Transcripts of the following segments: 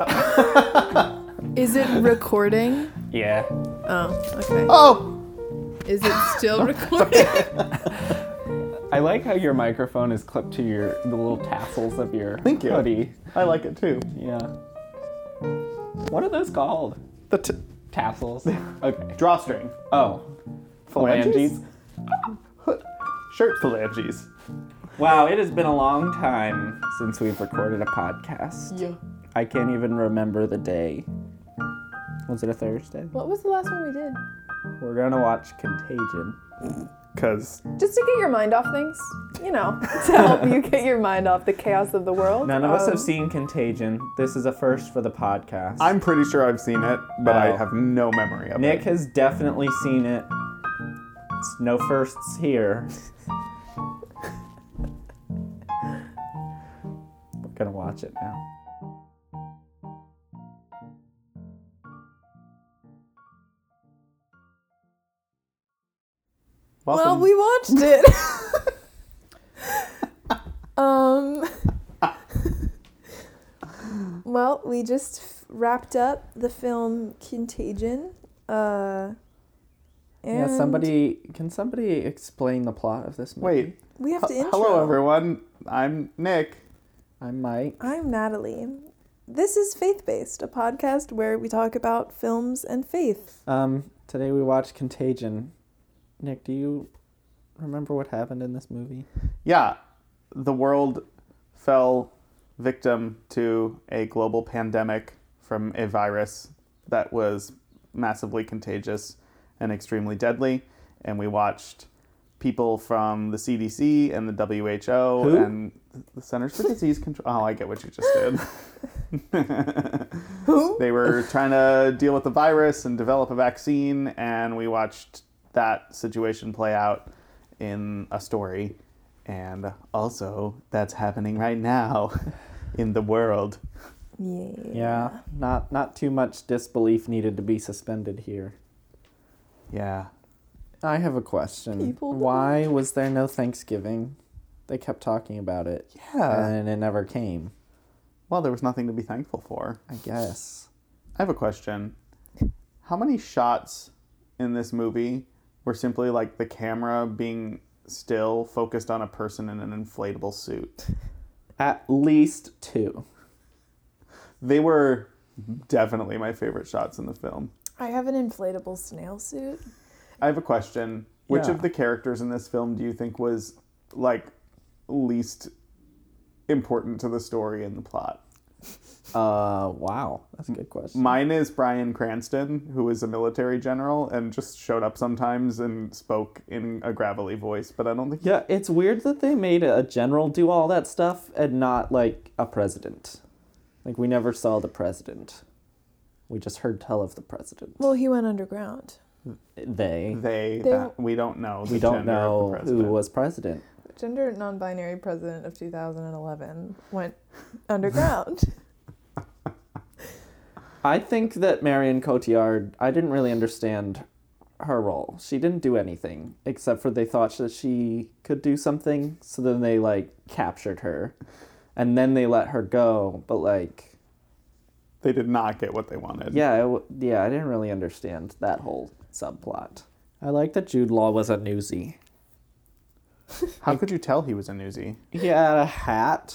Is it recording? Yeah. Oh, okay. Oh, Is it still recording? I like how your microphone is clipped to your the little tassels of your Thank you. hoodie. I like it too. Yeah. What are those called? The t- Tassels. Okay. drawstring, Oh. phalanges, shirt phalanges. Wow, it has been a long time since we've recorded a podcast. yeah. I can't even remember the day. Was it a Thursday? What was the last one we did? We're gonna watch Contagion. Cause Just to get your mind off things, you know, to help you get your mind off the chaos of the world. None of us Um, have seen Contagion. This is a first for the podcast. I'm pretty sure I've seen it, but I Oh. have no memory of Nick it. Nick has definitely seen it. It's no firsts here. We're gonna watch it now. Well, we watched it. um. well, we just f- wrapped up the film Contagion. Uh. And Yeah, somebody can somebody explain the plot of this movie? Wait. We have to H- intro. Hello, everyone. I'm Nick. I'm Mike. I'm Natalie. This is Faith Based, a podcast where we talk about films and faith. Um, today we watched Contagion. Nick, do you remember what happened in this movie? Yeah, the world fell victim to a global pandemic from a virus that was massively contagious and extremely deadly. And we watched people from the CDC and the WHO Who? and the Centers for Disease Control. Oh, I get what you just did. Who? they were trying to deal with the virus and develop a vaccine, and we watched that situation play out in a story. And also, that's happening right now in the world. Yeah. Yeah, not not too much disbelief needed to be suspended here. Yeah. I have a question. People don't- Why was there no Thanksgiving? They kept talking about it. Yeah. And it never came, Well, there was nothing to be thankful for. I guess. I have a question. How many shots in this movie were simply like the camera being still focused on a person in an inflatable suit? At least two. They were definitely my favorite shots in the film. I have an inflatable snail suit. I have a question. Which Yeah. of the characters in this film do you think was like least important to the story and the plot? Uh, wow. That's a good question. Mine is Bryan Cranston, who is a military general and just showed up sometimes and spoke in a gravelly voice, but I don't think Yeah, it's weird that they made a general do all that stuff and not like a president. Like we never saw the president. We just heard tell of the president. Well, he went underground. They. they, They- that, we don't know. The We don't gender of the know who president. was president. Gender non-binary president of 2011 went underground. I think that Marion Cotillard, I didn't really understand her role. She didn't do anything except for they thought that she could do something, so then they like captured her. And then they let her go, but like They did not get what they wanted. yeah, it, w- yeah, I didn't really understand that whole subplot. I like that Jude Law was a newsie. How could you tell he was a newsie? He had a hat.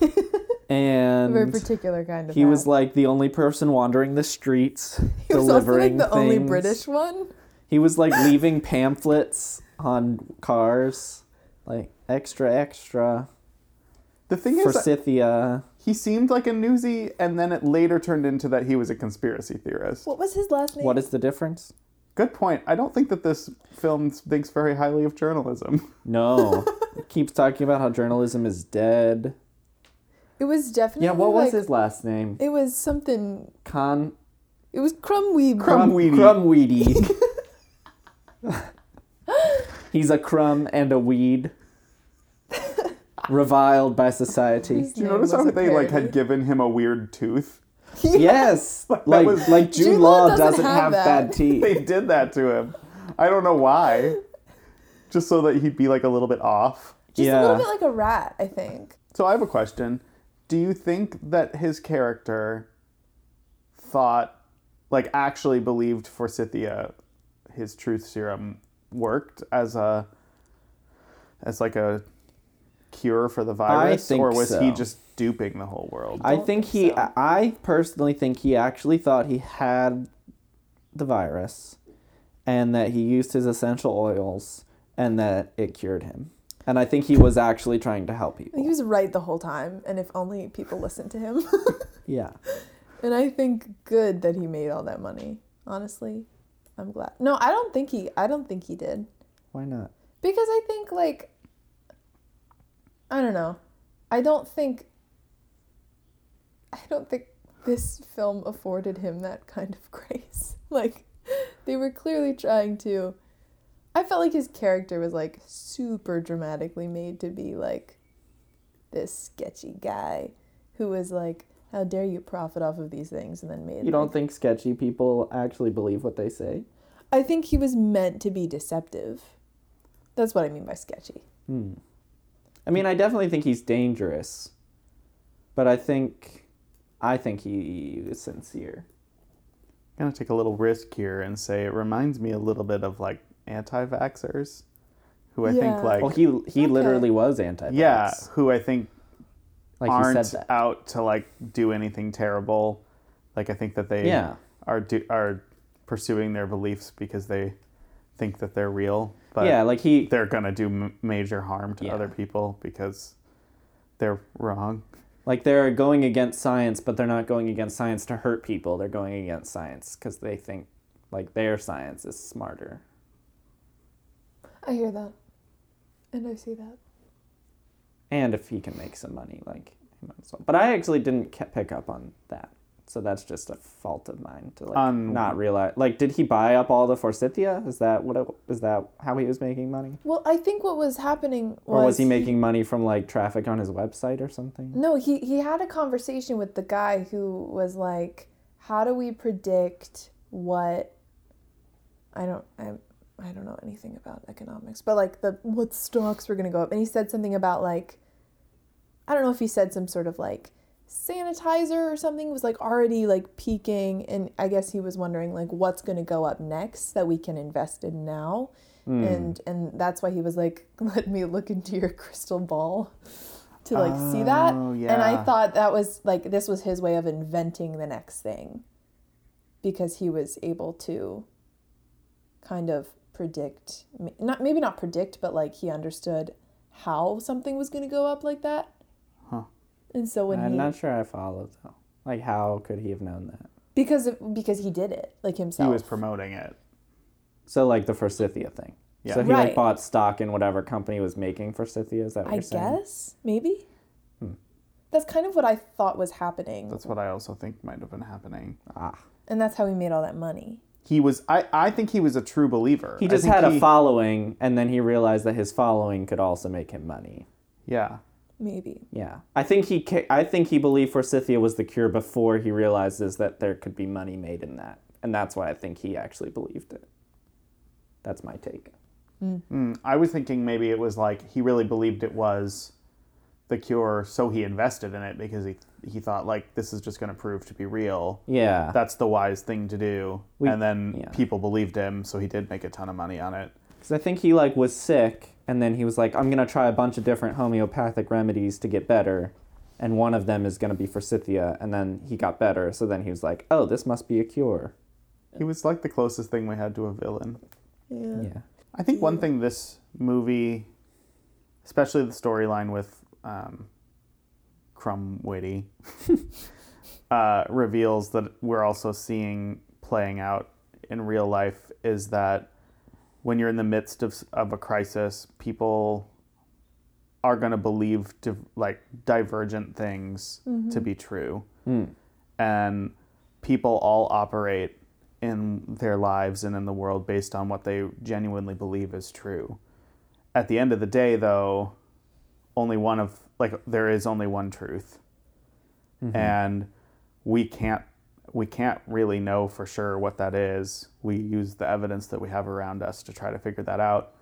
and a Very particular kind of. he was like the only person wandering the streets he was also like delivering the only. British one. He was like leaving pamphlets on cars, like extra extra The thing for is, that Scythia. he seemed like a newsie, and then it later turned into that he was a conspiracy theorist. What was his last name? What is the difference? Good point. I don't think that this film thinks very highly of journalism. No, it keeps talking about how journalism is dead. It was definitely. Yeah, what was like, his last name? It was something. Con It was Crumweed. Crumb- Krumwiede. Krumwiede. He's a crumb and a weed. Reviled by society. His Do you notice how was a they like had given him a weird tooth? Yes, That like was- like Jude, Jude Law doesn't, doesn't have, have bad teeth. They did that to him. I don't know why. Just so that he'd be like a little bit off. Just Yeah. a little bit like a rat, I think. So I have a question. do you think that his character thought, like, actually believed Forsythia, his truth serum worked as a, as like a cure for the virus, think or was he just duping the whole world? I think think he. so. I personally think he actually thought he had the virus, and that he used his essential oils, and that it cured him. And I think he was actually trying to help people. He was right the whole time, and if only people listened to him. Yeah. and I think good that he made all that money. Honestly, I'm glad. No, I don't think he. I don't think he did Why not? because I think like I don't know. I don't think. I don't think this film afforded him that kind of grace. Like, they were clearly trying to. I felt like his character was like super dramatically made to be like this sketchy guy who was like, "How dare you profit off of these things?" and then made. You don't like- think sketchy people actually believe what they say? I think he was meant to be deceptive. That's what I mean by sketchy. Hmm. I mean, I definitely think he's dangerous, but I think, I think he is sincere. I'm gonna take a little risk here and say it reminds me a little bit of like anti-vaxxers, who I Yeah. think like Well, he he Okay. literally was anti. yeah, who I think like he aren't said that. out to like do anything terrible. Like I think that they Yeah. are do, are pursuing their beliefs because they think that they're real, but yeah, like he they're gonna do m- major harm to Yeah. other people because they're wrong. Like they're going against science, but they're not going against science to hurt people. They're going against science because they think like their science is smarter. I hear that. And I see that. And if he can make some money, like he might as well. But I actually didn't pick up on that, so that's just a fault of mine to like On- not realize. Like, did he buy up all the Forsythia? Is that what? It, is that how he was making money? Well, I think what was happening was Or was he making money from like traffic on his website or something? No, he he had a conversation with the guy who was like, "How do we predict what?" I don't I I don't know anything about economics, but like the what stocks were gonna go up, and he said something about like, I don't know if he said some sort of like sanitizer or something was like already like peaking, and I guess he was wondering like what's gonna go up next that we can invest in now, Hmm. and and that's why he was like, let me look into your crystal ball. To like see that, Oh, and I thought that was like this was his way of inventing the next thing because he was able to kind of predict not maybe not predict but like he understood how something was going to go up like that Huh. And so when I'm he not sure I followed though. Like, how could he have known that? because of, because he did it like himself. He was promoting it. So like the Forsythia thing. Yeah. So he like bought stock in whatever company was making Forsythia. Is that what i you're saying? guess maybe Hmm. that's kind of what i thought was happening That's what I also think might have been happening. Ah. and that's how he made all that money He was. I. I think he was a true believer. He just think had a following, and then he realized that his following could also make him money. Yeah. Maybe Yeah, I think he. ca- I think he believed Forsythia was the cure before he realizes that there could be money made in that, and that's why I think he actually believed it. That's my take. Mm, I was thinking maybe it was like he really believed it was the cure, so he invested in it because he he thought like this is just going to prove to be real. Yeah, That's the wise thing to do. We- and then yeah. people believed him, so he did make a ton of money on it. because I think he like was sick, and then he was like, "I'm gonna try a bunch of different homeopathic remedies to get better." And one of them is going to be for Forsythia, and then he got better. So then he was like, "Oh, this must be a cure." He was like the closest thing we had to a villain. yeah, Yeah. I think one thing this movie, especially the storyline with um, Crumwitty, uh, reveals that we're also seeing playing out in real life is that when you're in the midst of, of a crisis, people are going to believe div- like divergent things to be true Mm. and people all operate in their lives and in the world based on what they genuinely believe is true. At the end of the day, though, only one of like there is only one truth, and we can't we can't really know for sure what that is. We use the evidence that we have around us to try to figure that out.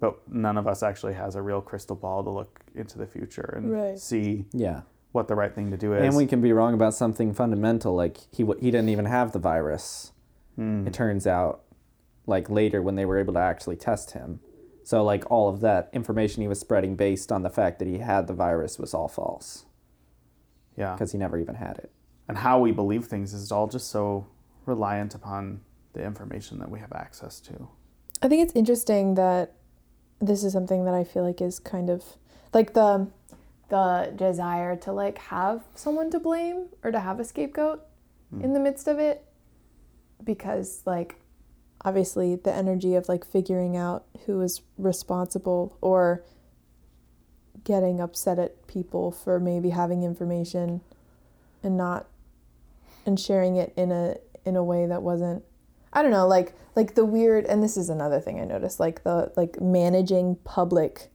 But none of us actually has a real crystal ball to look into the future and Right. see Yeah. what the right thing to do is. And we can be wrong about something fundamental, like he he didn't even have the virus. Hmm. It turns out, like later when they were able to actually test him. So like all of that information he was spreading based on the fact that he had the virus was all false yeah. because he never even had it. And how we believe things is all just so reliant upon the information that we have access to. I think it's interesting that this is something that I feel like is kind of like the the desire to like have someone to blame or to have a scapegoat hmm. in the midst of it because like obviously the energy of like figuring out who is responsible or getting upset at people for maybe having information and not and sharing it in a in a way that wasn't I don't know, like like the weird and this is another thing I noticed, like the like managing public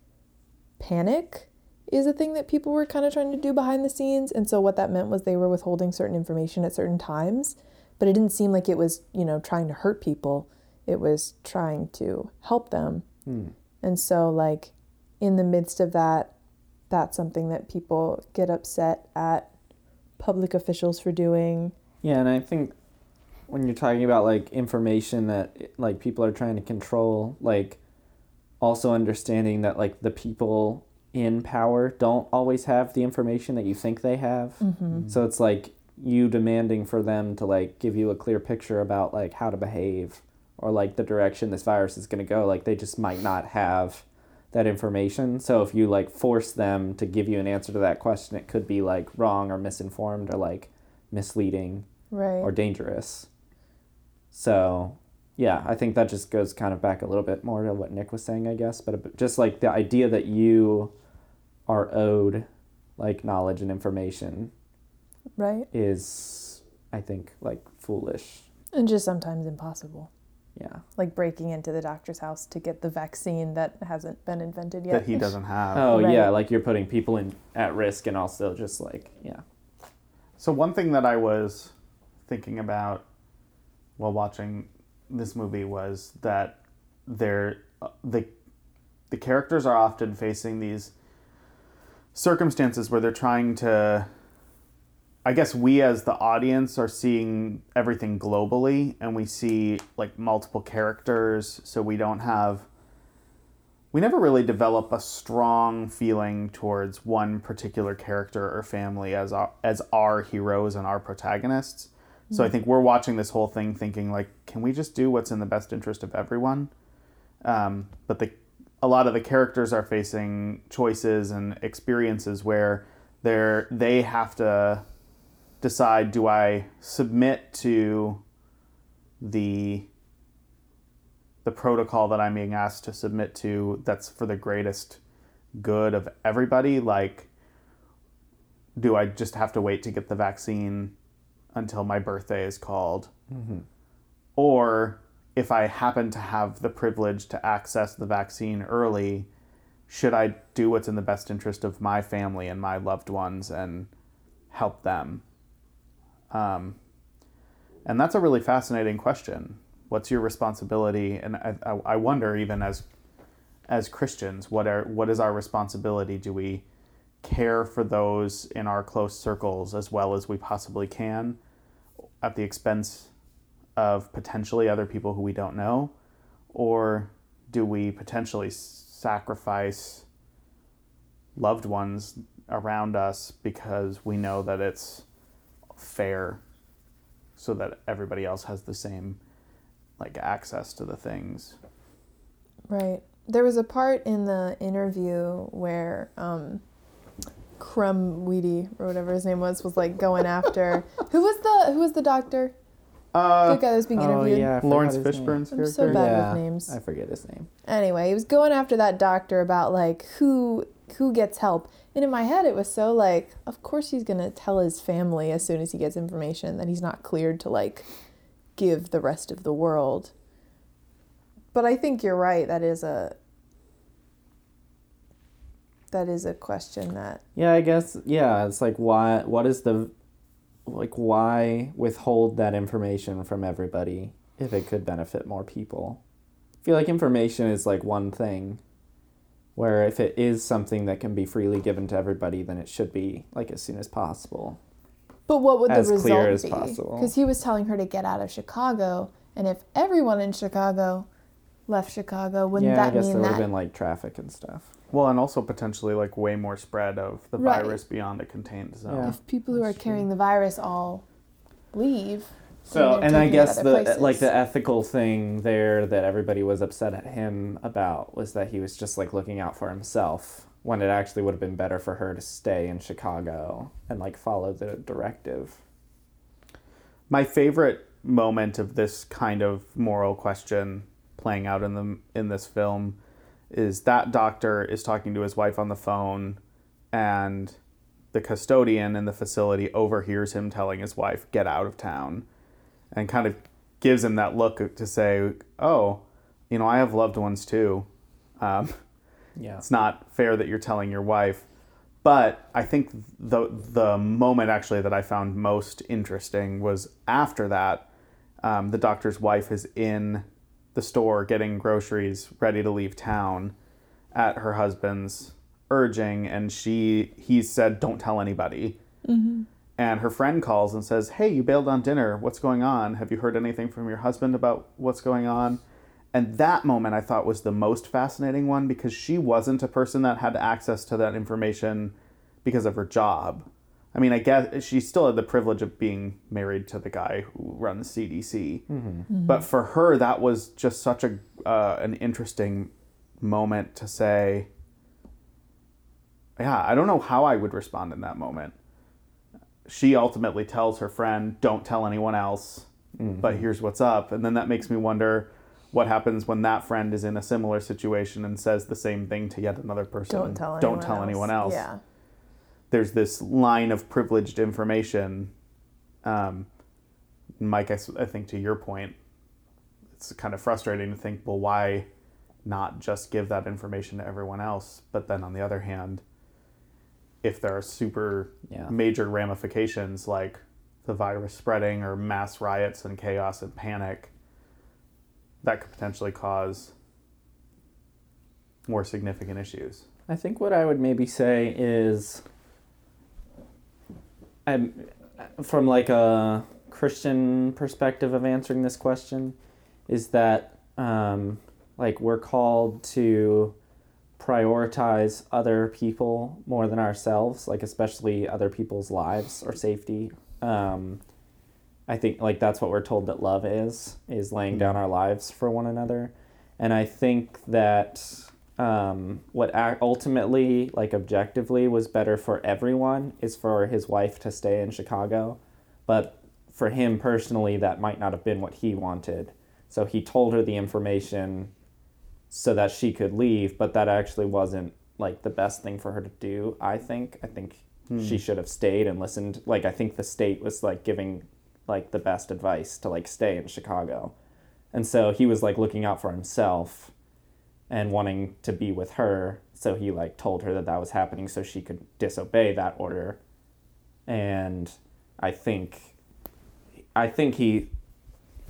panic is a thing that people were kind of trying to do behind the scenes. And so what that meant was they were withholding certain information at certain times, but it didn't seem like it was, you know, trying to hurt people. It was trying to help them. Hmm. And so like in the midst of that, that's something that people get upset at public officials for doing. Yeah, and I think when you're talking about like information that like people are trying to control, like also understanding that like the people in power don't always have the information that you think they have. Mm-hmm. Mm-hmm. So it's like you demanding for them to like give you a clear picture about like how to behave or like the direction this virus is going to go. Like they just might not have that information. So if you like force them to give you an answer to that question, it could be like wrong or misinformed or like misleading Right. or dangerous. So, yeah, I think that just goes kind of back a little bit more to what Nick was saying, I guess. But just like the idea that you are owed like knowledge and information right. is, I think, like foolish. And just sometimes impossible. Yeah. Like breaking into the doctor's house to get the vaccine that hasn't been invented yet. That he doesn't have. Oh, Right. yeah, like you're putting people in at risk and also just like, yeah. So one thing that I was thinking about while watching this movie was that they're uh, the the characters are often facing these circumstances where they're trying to I guess we as the audience are seeing everything globally and we see like multiple characters so we don't have we never really develop a strong feeling towards one particular character or family as our, as our heroes and our protagonists. So I think we're watching this whole thing thinking like, can we just do what's in the best interest of everyone? Um, but the a lot of the characters are facing choices and experiences where they're they have to decide: do I submit to the the protocol that I'm being asked to submit to that's for the greatest good of everybody? Like, do I just have to wait to get the vaccine until my birthday is called? Mm-hmm. Or if I happen to have the privilege to access the vaccine early, should I do what's in the best interest of my family and my loved ones and help them? Um, and that's a really fascinating question. What's your responsibility? And I, I, wonder, even as as Christians, what are what is our responsibility? Do we care for those in our close circles as well as we possibly can, at the expense of potentially other people who we don't know, or do we potentially sacrifice loved ones around us because we know that it's fair so that everybody else has the same like access to the things Right. There was a part in the interview where um, Crumb Weedy or whatever his name was was like going after who was the who was the doctor? uh the guy that was being interviewed. Oh, interviewed. yeah. Laurence his name. fishburne's I'm so bad Yeah, with names. I forget his name. Anyway, he was going after that doctor about like who who gets help. And in my head it was so like, of course he's gonna tell his family as soon as he gets information that he's not cleared to like give the rest of the world. But I think you're right, that is a that is a question that Yeah, I guess yeah, it's like why what is the like why withhold that information from everybody if it could benefit more people? I feel like information is like one thing Where if it is something that can be freely given to everybody, then it should be like as soon as possible. But what would As the clear result as be? possible. Because he was telling her to get out of Chicago, and if everyone in Chicago left Chicago, wouldn't yeah, I that I guess mean there would have been like traffic and stuff. Well, and also potentially like way more spread of the Right. virus beyond a contained zone. Yeah. if people who are That's true. carrying the virus all leave, So, and I guess uh, the places. like the ethical thing there that everybody was upset at him about was that he was just like looking out for himself when it actually would have been better for her to stay in Chicago and like follow the directive. My favorite moment of this kind of moral question playing out in the in this film is that doctor is talking to his wife on the phone and the custodian in the facility overhears him telling his wife get out of town and kind of gives him that look to say oh you know i have loved ones too um, Yeah. it's not fair that you're telling your wife. But I think the the moment actually that I found most interesting was after that, um, the doctor's wife is in the store getting groceries, ready to leave town, at her husband's urging, and she he said, "Don't tell anybody." And her friend calls and says, "Hey, you bailed on dinner. What's going on? Have you heard anything from your husband about what's going on?" And that moment I thought was the most fascinating one because she wasn't a person that had access to that information because of her job. I mean, I guess she still had the privilege of being married to the guy who runs CDC. But for her, that was just such a uh, an interesting moment to say. Yeah, I don't know how I would respond in that moment. She ultimately tells her friend, "Don't tell anyone else." but here's what's up. And then that makes me wonder what happens when that friend is in a similar situation and says the same thing to yet another person. don't tell anyone Don't tell else. anyone else. Yeah. There's this line of privileged information. Um, Mike, I think to your point, it's kind of frustrating to think, well, why not just give that information to everyone else? But then on the other hand, if there are super Yeah. major ramifications like the virus spreading or mass riots and chaos and panic, that could potentially cause more significant issues. I think what I would maybe say is, I'm from like a Christian perspective of answering this question, is that um, like we're called to prioritize other people more than ourselves, like especially other people's lives or safety. Um, I think like that's what we're told that love is is laying down our lives for one another, and I think that um, what ultimately like objectively was better for everyone is for his wife to stay in Chicago, but for him personally that might not have been what he wanted. So he told her the information so that she could leave, but that actually wasn't like the best thing for her to do, I think. I think she hmm. should have stayed and listened. Like I think the state was like giving like the best advice to like stay in Chicago. And so he was like looking out for himself and wanting to be with her, so he like told her that that was happening so she could disobey that order. And I think I think he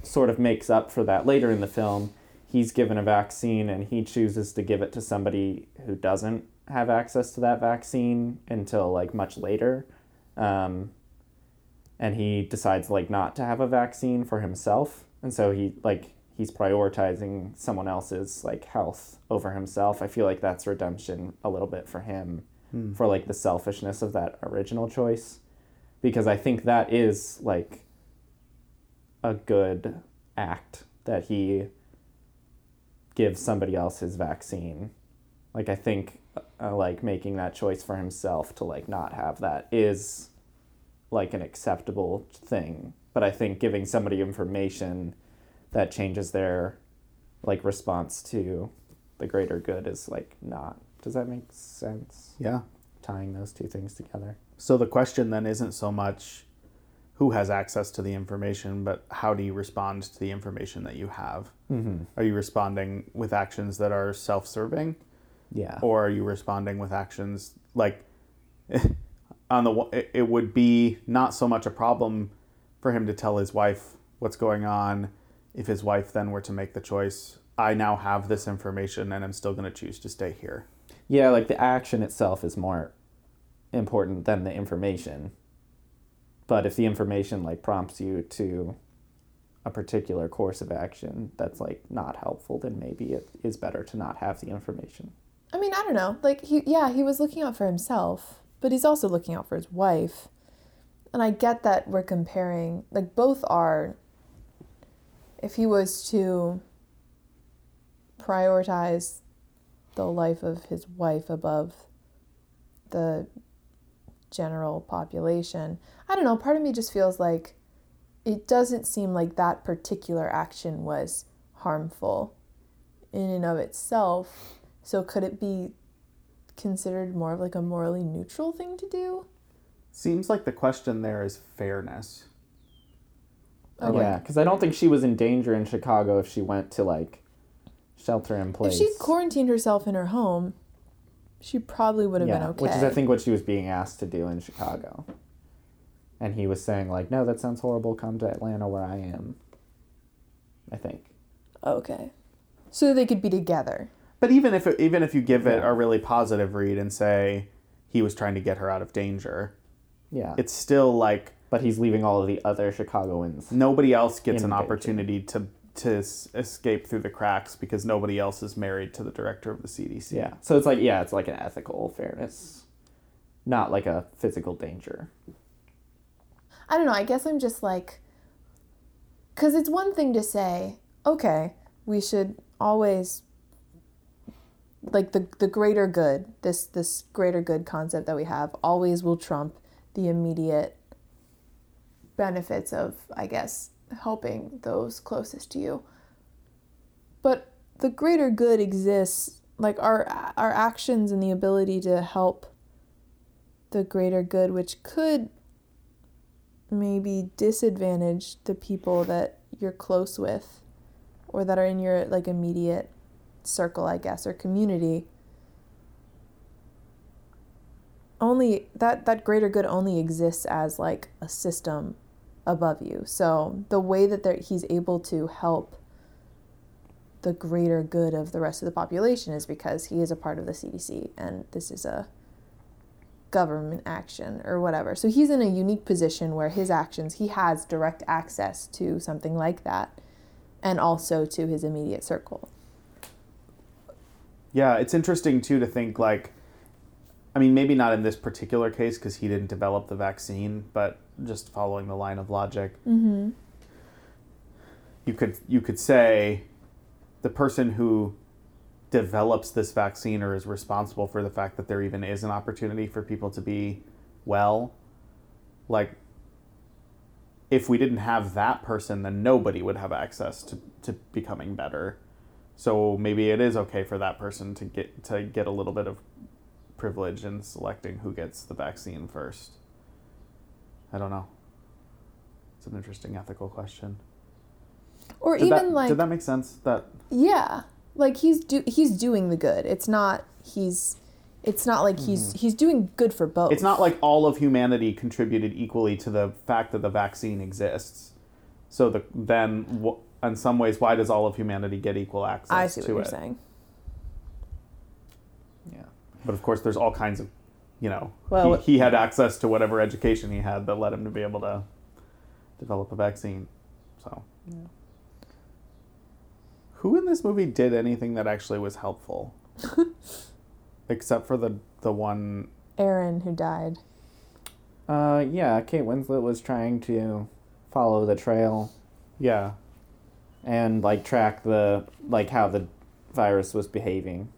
sort of makes up for that later in the film. He's given a vaccine and he chooses to give it to somebody who doesn't have access to that vaccine until like much later. Um, and he decides like not to have a vaccine for himself. And so he like he's prioritizing someone else's like health over himself. I feel like that's redemption a little bit for him for like the selfishness of that original choice because I think that is like a good act that he gives somebody else his vaccine. Like I think uh, like making that choice for himself to like not have that is like an acceptable thing. But I think giving somebody information that changes their like response to the greater good is like not. Does that make sense? Yeah. Tying those two things together. So the question then isn't so much who has access to the information, but how do you respond to the information that you have? Mm-hmm. Are you responding with actions that are self serving? Yeah. or are you responding with actions like on the it it would be not so much a problem for him to tell his wife what's going on if his wife then were to make the choice I now have this information and I'm still going to choose to stay here. Yeah, like the action itself is more important than the information. But if the information like prompts you to a particular course of action that's like not helpful, then maybe it is better to not have the information. I mean, I don't know. Like he yeah, he was looking out for himself, but he's also looking out for his wife. And I get that we're comparing like both are if he was to prioritize the life of his wife above the general population. I don't know, part of me just feels like it doesn't seem like that particular action was harmful in and of itself. So could it be considered more of like a morally neutral thing to do? Seems like the question there is fairness. Okay. Yeah, because I don't think she was in danger in Chicago if she went to like shelter in place. If she quarantined herself in her home, she probably would have yeah, been okay. which is I think what she was being asked to do in Chicago. And he was saying like, "No, that sounds horrible. Come to Atlanta where I am." I think. okay. So they could be together. But even if even if you give it Yeah. a really positive read and say he was trying to get her out of danger, Yeah. it's still like but he's leaving all of the other Chicagoans. nobody else gets In an danger. opportunity to to s- escape through the cracks because nobody else is married to the director of the CDC. Yeah. So it's like yeah, it's like an ethical fairness, not like a physical danger. I don't know. I guess I'm just like, because it's one thing to say, okay, we should always like the the greater good. This this greater good concept that we have always will trump the immediate benefits of, I guess, helping those closest to you. But the greater good exists, like our our actions and the ability to help the greater good, which could maybe disadvantage the people that you're close with or that are in your like immediate circle i guess or community only that that greater good only exists as like a system above you so the way that he's able to help the greater good of the rest of the population is because he is a part of the cdc and this is a government action or whatever. So he's in a unique position where his actions, he has direct access to something like that and also to his immediate circle. Yeah, it's interesting too to think like I mean maybe not in this particular case because he didn't develop the vaccine, but just following the line of logic. Mm-hmm. You could you could say the person who develops this vaccine or is responsible for the fact that there even is an opportunity for people to be well like if we didn't have that person then nobody would have access to, to becoming better so maybe it is okay for that person to get to get a little bit of privilege in selecting who gets the vaccine first i don't know it's an interesting ethical question Or did even that, like did that make sense that yeah, like he's do he's doing the good. It's not he's it's not like he's mm-hmm. he's doing good for both. It's not like all of humanity contributed equally to the fact that the vaccine exists. So the then, wh- in some ways, why does all of humanity get equal access I see what you're it? saying. Yeah. But of course, there's all kinds of, you know, Well, he, he had access to whatever education he had that led him to be able to develop a vaccine. So, who in this movie did anything that actually was helpful? Except for the the one Erin who died. Uh, yeah. Kate Winslet was trying to follow the trail yeah and like track the like how the virus was behaving.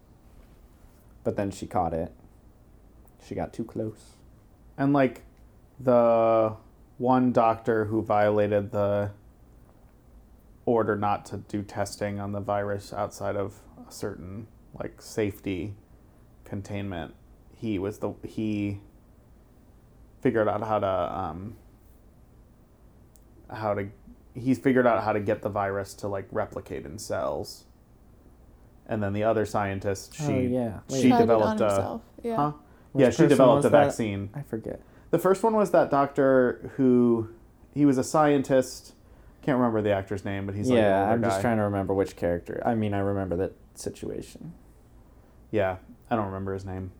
But then she caught it. She got too close. And like the one doctor who violated the order not to do testing on the virus outside of a certain like safety containment, he was the he figured out how to um how to he's figured out how to get the virus to like replicate in cells. And then the other scientist, she oh yeah. Wait, she Tried it developed on a himself. Yeah. huh? yeah, she developed was a that? vaccine. I forget. The first one was that doctor who he was a scientist. Can't remember the actor's name, but he's like yeah, older I'm just trying to remember which character. I mean, I remember that situation. Yeah, I don't remember his name.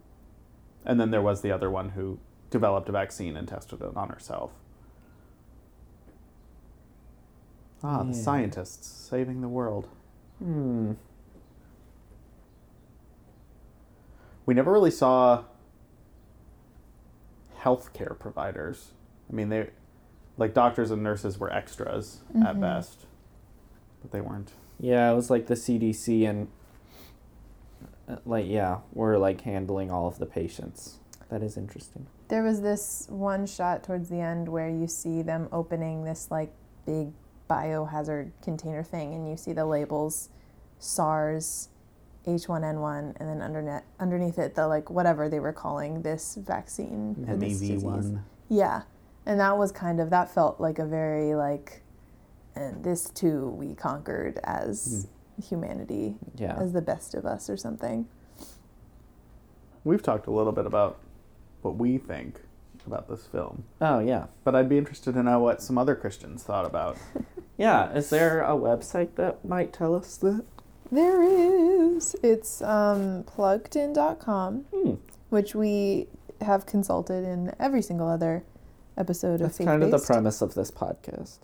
And then there was the other one who developed a vaccine and tested it on herself. Ah, the scientists saving the world. Hmm. We never really saw healthcare providers. I mean, they like doctors and nurses were extras at Mhm. best, but they weren't. Yeah, it was like the CDC and uh, like yeah, we're like handling all of the patients. That is interesting. There was this one shot towards the end where you see them opening this like big biohazard container thing, and you see the labels SARS, H1N1, and then underneath underneath it the like whatever they were calling this vaccine. for this MEV disease. one. Yeah, and that was kind of that felt like a very like, and this too we conquered as hmm. humanity, Yeah. as the best of us or something. We've talked a little bit about what we think about this film, Oh yeah. but I'd be interested to know what some other Christians thought about. Yeah. Is there a website that might tell us that? There is. It's um, pluggedin.com, Hmm. which we have consulted in every single other episode That's of That's kind of the premise of this podcast.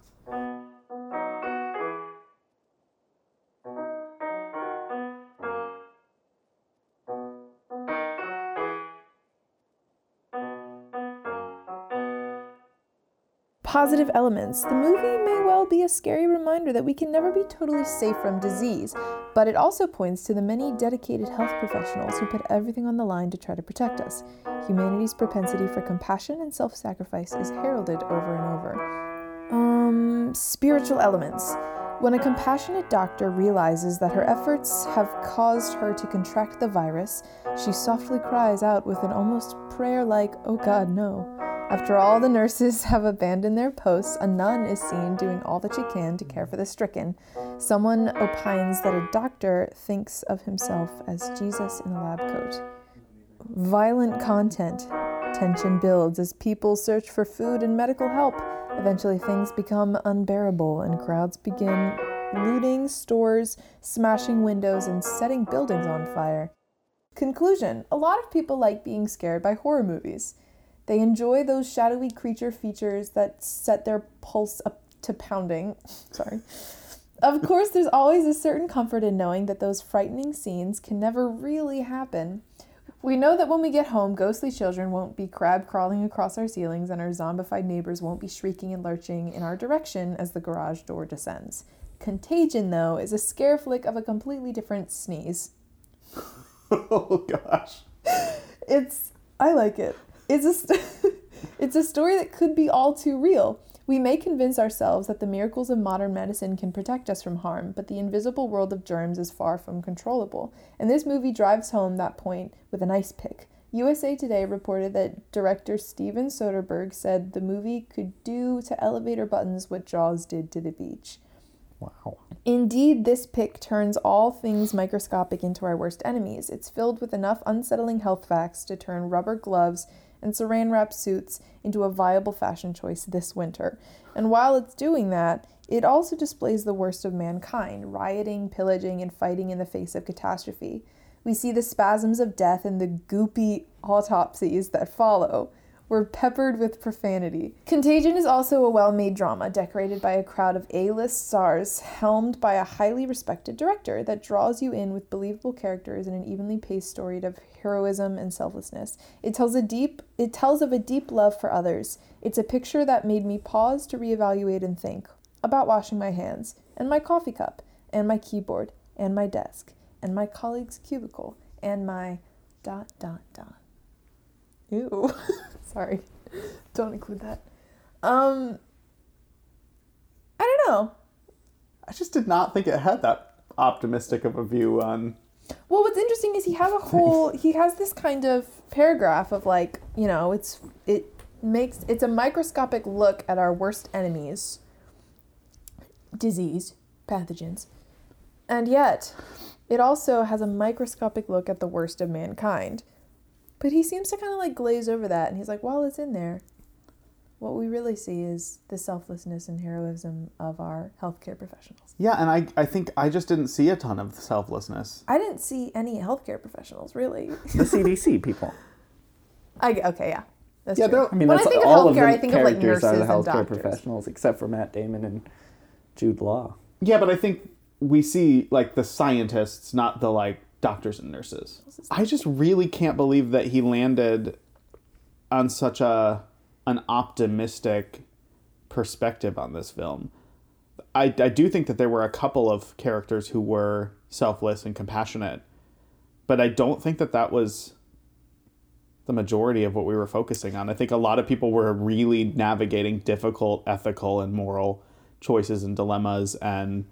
Positive elements. The movie may well be a scary reminder that we can never be totally safe from disease, but it also points to the many dedicated health professionals who put everything on the line to try to protect us. Humanity's propensity for compassion and self sacrifice is heralded over and over. Um, spiritual elements. When a compassionate doctor realizes that her efforts have caused her to contract the virus, she softly cries out with an almost prayer like, Oh God, no. After all the nurses have abandoned their posts, a nun is seen doing all that she can to care for the stricken. Someone opines that a doctor thinks of himself as Jesus in a lab coat. Violent content. Tension builds as people search for food and medical help. Eventually, things become unbearable and crowds begin looting stores, smashing windows, and setting buildings on fire. Conclusion A lot of people like being scared by horror movies. They enjoy those shadowy creature features that set their pulse up to pounding. Sorry. Of course, there's always a certain comfort in knowing that those frightening scenes can never really happen. We know that when we get home, ghostly children won't be crab crawling across our ceilings and our zombified neighbors won't be shrieking and lurching in our direction as the garage door descends. Contagion, though, is a scare flick of a completely different sneeze. oh gosh. It's I like it. It's a st- it's a story that could be all too real. We may convince ourselves that the miracles of modern medicine can protect us from harm, but the invisible world of germs is far from controllable. And this movie drives home that point with an ice pick. USA Today reported that director Steven Soderbergh said the movie could do to elevator buttons what Jaws did to the beach. Wow. Indeed, this pick turns all things microscopic into our worst enemies. It's filled with enough unsettling health facts to turn rubber gloves and saran wrap suits into a viable fashion choice this winter. And while it's doing that, it also displays the worst of mankind rioting, pillaging, and fighting in the face of catastrophe. We see the spasms of death and the goopy autopsies that follow. We're peppered with profanity. Contagion is also a well made drama decorated by a crowd of A list stars, helmed by a highly respected director that draws you in with believable characters and an evenly paced story of heroism and selflessness. It tells a deep it tells of a deep love for others. It's a picture that made me pause to reevaluate and think about washing my hands, and my coffee cup, and my keyboard, and my desk, and my colleague's cubicle, and my dot dot dot. Ew. Sorry. Don't include that. Um I don't know. I just did not think it had that optimistic of a view on. Well, what's interesting is he has a whole he has this kind of paragraph of like, you know, it's it makes it's a microscopic look at our worst enemies, disease, pathogens. And yet, it also has a microscopic look at the worst of mankind. But he seems to kind of like glaze over that and he's like, "Well, it's in there." what we really see is the selflessness and heroism of our healthcare professionals. Yeah, and I, I think I just didn't see a ton of selflessness. I didn't see any healthcare professionals really. The CDC people. I okay, yeah, that's Yeah, true. they're- I mean, when that's I think all of healthcare, of the I think of like characters nurses are the and healthcare doctors. professionals, except for Matt Damon and Jude Law. Yeah, but I think we see like the scientists, not the like doctors and nurses. I just really can't believe that he landed on such a an optimistic perspective on this film. I, I do think that there were a couple of characters who were selfless and compassionate, but I don't think that that was the majority of what we were focusing on. I think a lot of people were really navigating difficult ethical and moral choices and dilemmas and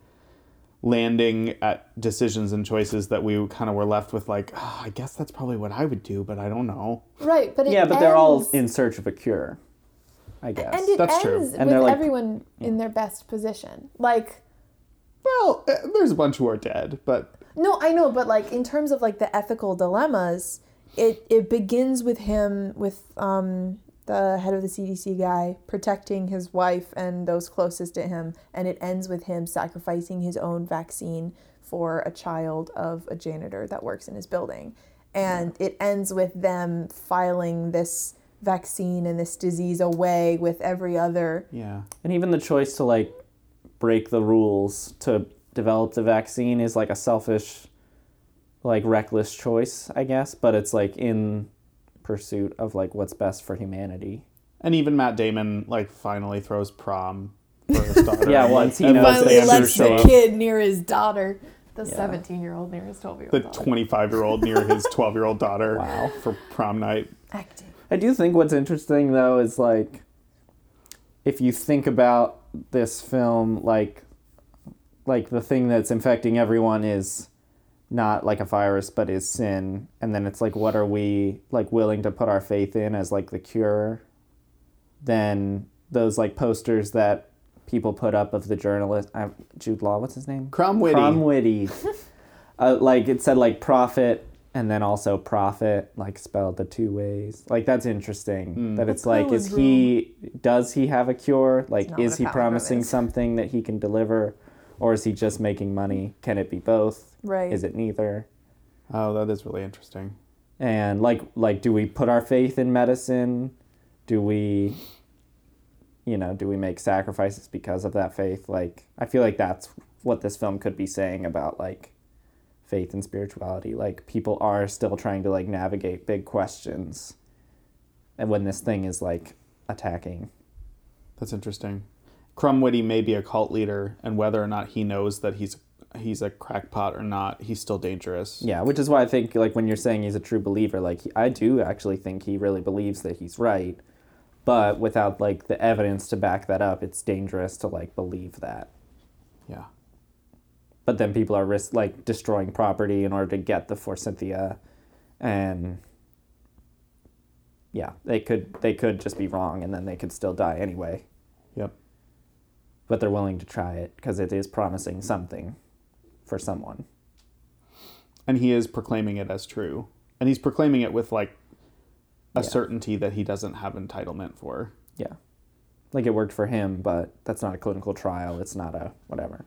landing at decisions and choices that we kind of were left with like "Ah, I guess that's probably what I would do, but I don't know. Right, but it yeah, but they're all in search of a cure. I guess. and it That's true. ends And with they're like- everyone in their best position. Like Well, eh, there's a bunch who are dead, but No, I know, but like in terms of like the ethical dilemmas, it it begins with him with um the head of the CDC guy protecting his wife and those closest to him, and it ends with him sacrificing his own vaccine for a child of a janitor that works in his building. And it ends with them filing this vaccine and this disease away with every other yeah. And even the choice to like break the rules to develop the vaccine is like a selfish, like reckless choice, I guess. But it's like in pursuit of like what's best for humanity. And even Matt Damon like finally throws prom for his daughter. Yeah, once he and knows finally Andrew lets show the up. kid near his daughter, the Yeah. seventeen-year-old near his twelve-year-old the 25 year old near his 12 year old daughter Wow. for prom night. Acting. I do think what's interesting though is like if you think about this film like like the thing that's infecting everyone is not like a virus but is sin and then it's like what are we like willing to put our faith in as like the cure then those like posters that people put up of the journalist uh, Jude Law what's his name Krumwiede. Krumwiede. uh, like it said like prophet and then also prophet like spelled the two ways. Like that's interesting. That it's like is he does he have a cure? Like is he promising is. something that he can deliver or is he just making money? Can it be both? Right. Is it neither? Oh, that is really interesting. And like like do we put our faith in medicine? Do we you know, do we make sacrifices because of that faith? Like I feel like that's what this film could be saying about like faith and spirituality. Like people are still trying to like navigate big questions. And when this thing is like attacking. That's interesting. Krumwiede may be a cult leader, and whether or not he knows that he's he's a crackpot or not, he's still dangerous. Yeah, which is why I think like when you're saying he's a true believer, like I do actually think he really believes that he's right. But without like the evidence to back that up, it's dangerous to like believe that. Yeah. but then people are risk like destroying property in order to get the forsythia and yeah they could they could just be wrong and then they could still die anyway. But they're willing to try it because it is promising something for someone And he is proclaiming it as true, and he's proclaiming it with like a Yeah. certainty that he doesn't have entitlement for. yeah like it worked for him but that's not a clinical trial it's not a whatever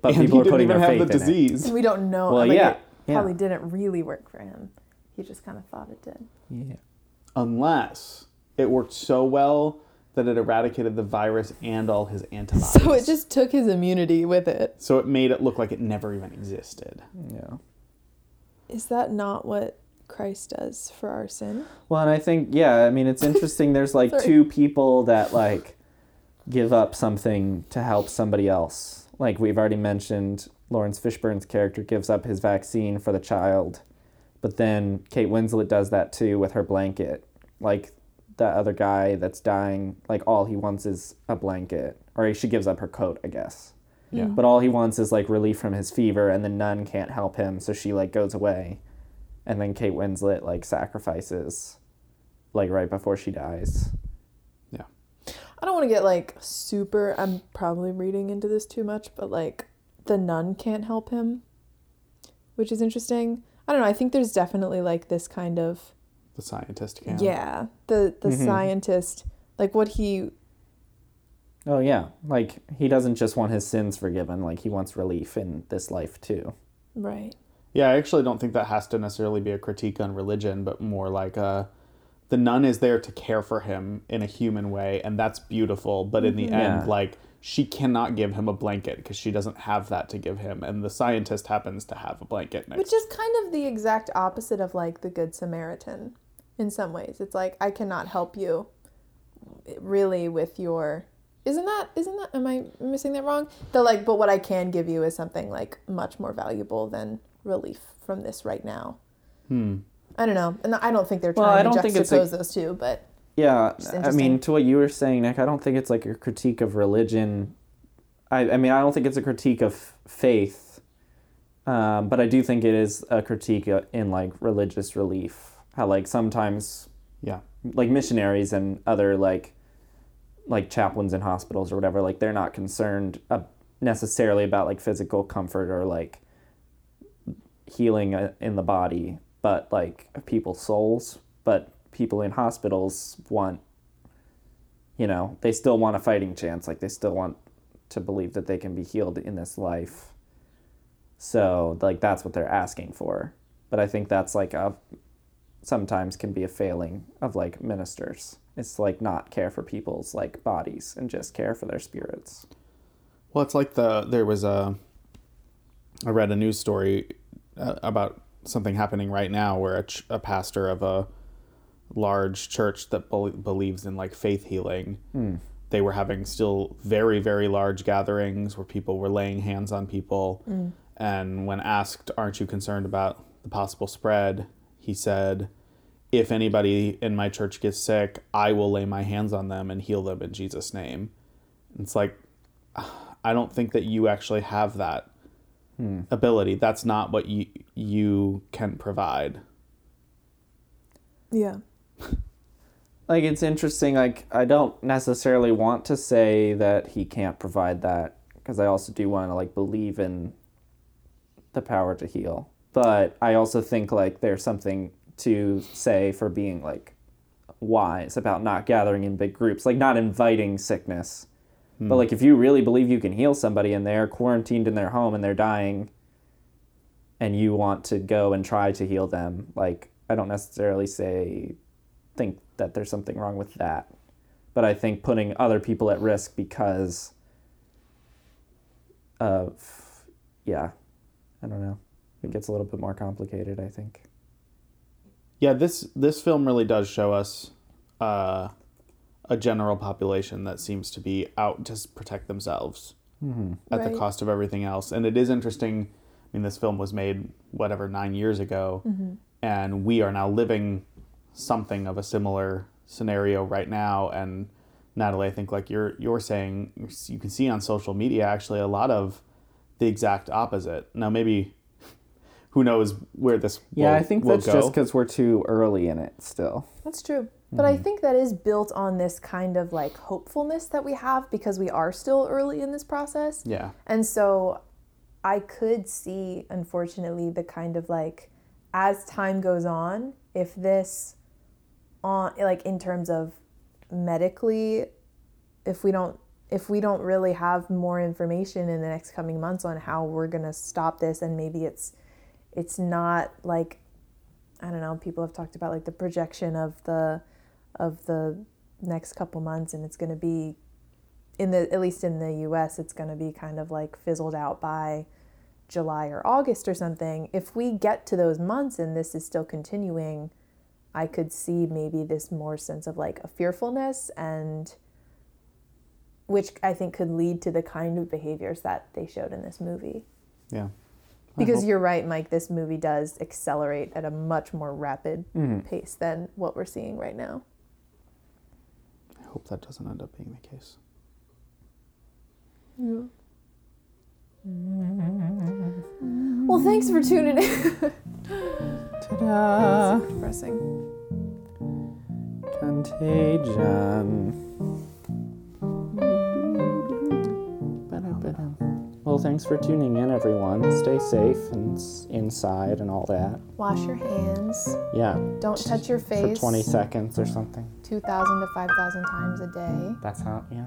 but and people he are didn't putting even their have faith the in it. We don't know. Well, like, yeah, It yeah. probably didn't really work for him. He just kind of thought it did. yeah unless it worked so well that it eradicated the virus and all his antibodies. So it just took his immunity with it. so it made it look like it never even existed. yeah Is that not what Christ does for our sin? Well, and I think yeah, I mean it's interesting. There's like two people that like give up something to help somebody else. Like we've already mentioned, Laurence Fishburne's character gives up his vaccine for the child, but then Kate Winslet does that too with her blanket. Like that other guy that's dying, like all he wants is a blanket, or she gives up her coat, I guess. Yeah. But all he wants is like relief from his fever, and the nun can't help him, so she like goes away, and then Kate Winslet like sacrifices, like right before she dies. Yeah. I don't want to get like super. I'm probably reading into this too much, but like the nun can't help him, which is interesting. I don't know. I think there's definitely like this kind of The scientist can. yeah. The the Mhm. scientist Like what he Oh yeah, like he doesn't just want his sins forgiven, like he wants relief in this life too. right. Yeah, I actually don't think that has to necessarily be a critique on religion, but more like a the nun is there to care for him in a human way, and that's beautiful. But in the end, like she cannot give him a blanket because she doesn't have that to give him, and the scientist happens to have a blanket next. Which is kind of the exact opposite of like the Good Samaritan in some ways. It's like I cannot help you really with your isn't that isn't that am I missing that wrong? The like but what I can give you is something like much more valuable than relief from this right now. Hmm. I don't know. And I don't think they're Well, trying I to don't think it's a- juxtapose those two, but Yeah, I mean, to what you were saying, Nick, I don't think it's like a critique of religion. I, I mean, I don't think it's a critique of faith, um, but I do think it is a critique uh, in like religious relief. How like sometimes Yeah. like missionaries and other like like chaplains in hospitals or whatever like they're not concerned uh, necessarily about like physical comfort or like healing uh, in the body but like people's souls. But people in hospitals want you know they still want a fighting chance. Like they still want to believe that they can be healed in this life. So like that's what they're asking for. But i think that's like a sometimes can be a failing of like ministers. It's like not care for people's like bodies and just care for their spirits. Well, it's like the there was a. I read a news story uh, about something happening right now where a, ch- a pastor of a large church that bel believes in like faith healing. They were having still very very large gatherings where people were laying hands on people, and when asked, "Aren't you concerned about the possible spread?" He said. If anybody in my church gets sick, I will lay my hands on them and heal them in Jesus' name. It's like, I don't think that you actually have that hmm. ability. That's not what you you can provide. yeah. Like it's interesting like I don't necessarily want to say that he can't provide that because I also do want to like believe in the power to heal. But I also think like there's something to say for being like wise about not gathering in big groups, like not inviting sickness. But hmm. like if you really believe you can heal somebody and they're quarantined in their home and they're dying and you want to go and try to heal them, like I don't necessarily say think that there's something wrong with that. But I think putting other people at risk because of yeah, I don't know. It gets a little bit more complicated, I think. Yeah, this this film really does show us uh, a general population that seems to be out to protect themselves at the cost of everything else. And it is interesting. I mean, this film was made whatever nine years ago, and we are now living something of a similar scenario right now. And Natalie, I think like you're you're saying, you can see on social media actually a lot of the exact opposite. Now maybe. Who knows where this Yeah, will, I think will that's go. just because we're too early in it still. That's true. But I mm-hmm. think that is built on this kind of like hopefulness that we have because we are still early in this process. yeah. And so I could see, unfortunately, the kind of like, as time goes on, if this, on like in terms of medically, if we don't, if we don't really have more information in the next coming months on how we're gonna stop this, and maybe it's, it's not like, I don't know. People have talked about like the projection of the, of the next couple months, and it's gonna be in the at least in the US it's going to be kind of like fizzled out by July or August or something. If we get to those months and this is still continuing, I could see maybe this more sense of like a fearfulness and which I think could lead to the kind of behaviors that they showed in this movie. Yeah. Because you're right, Mike, this movie does accelerate at a much more rapid mm-hmm. pace than what we're seeing right now. I hope that doesn't end up being the case. Well, thanks for tuning in. Ta-da! Depressing. Contagion. Thanks for tuning in, everyone. Stay safe and s- inside and all that. Wash your hands. Yeah, Don't touch your face. for face 20 seconds or something. 2,000 to 5,000 times a day. That's how, yeah.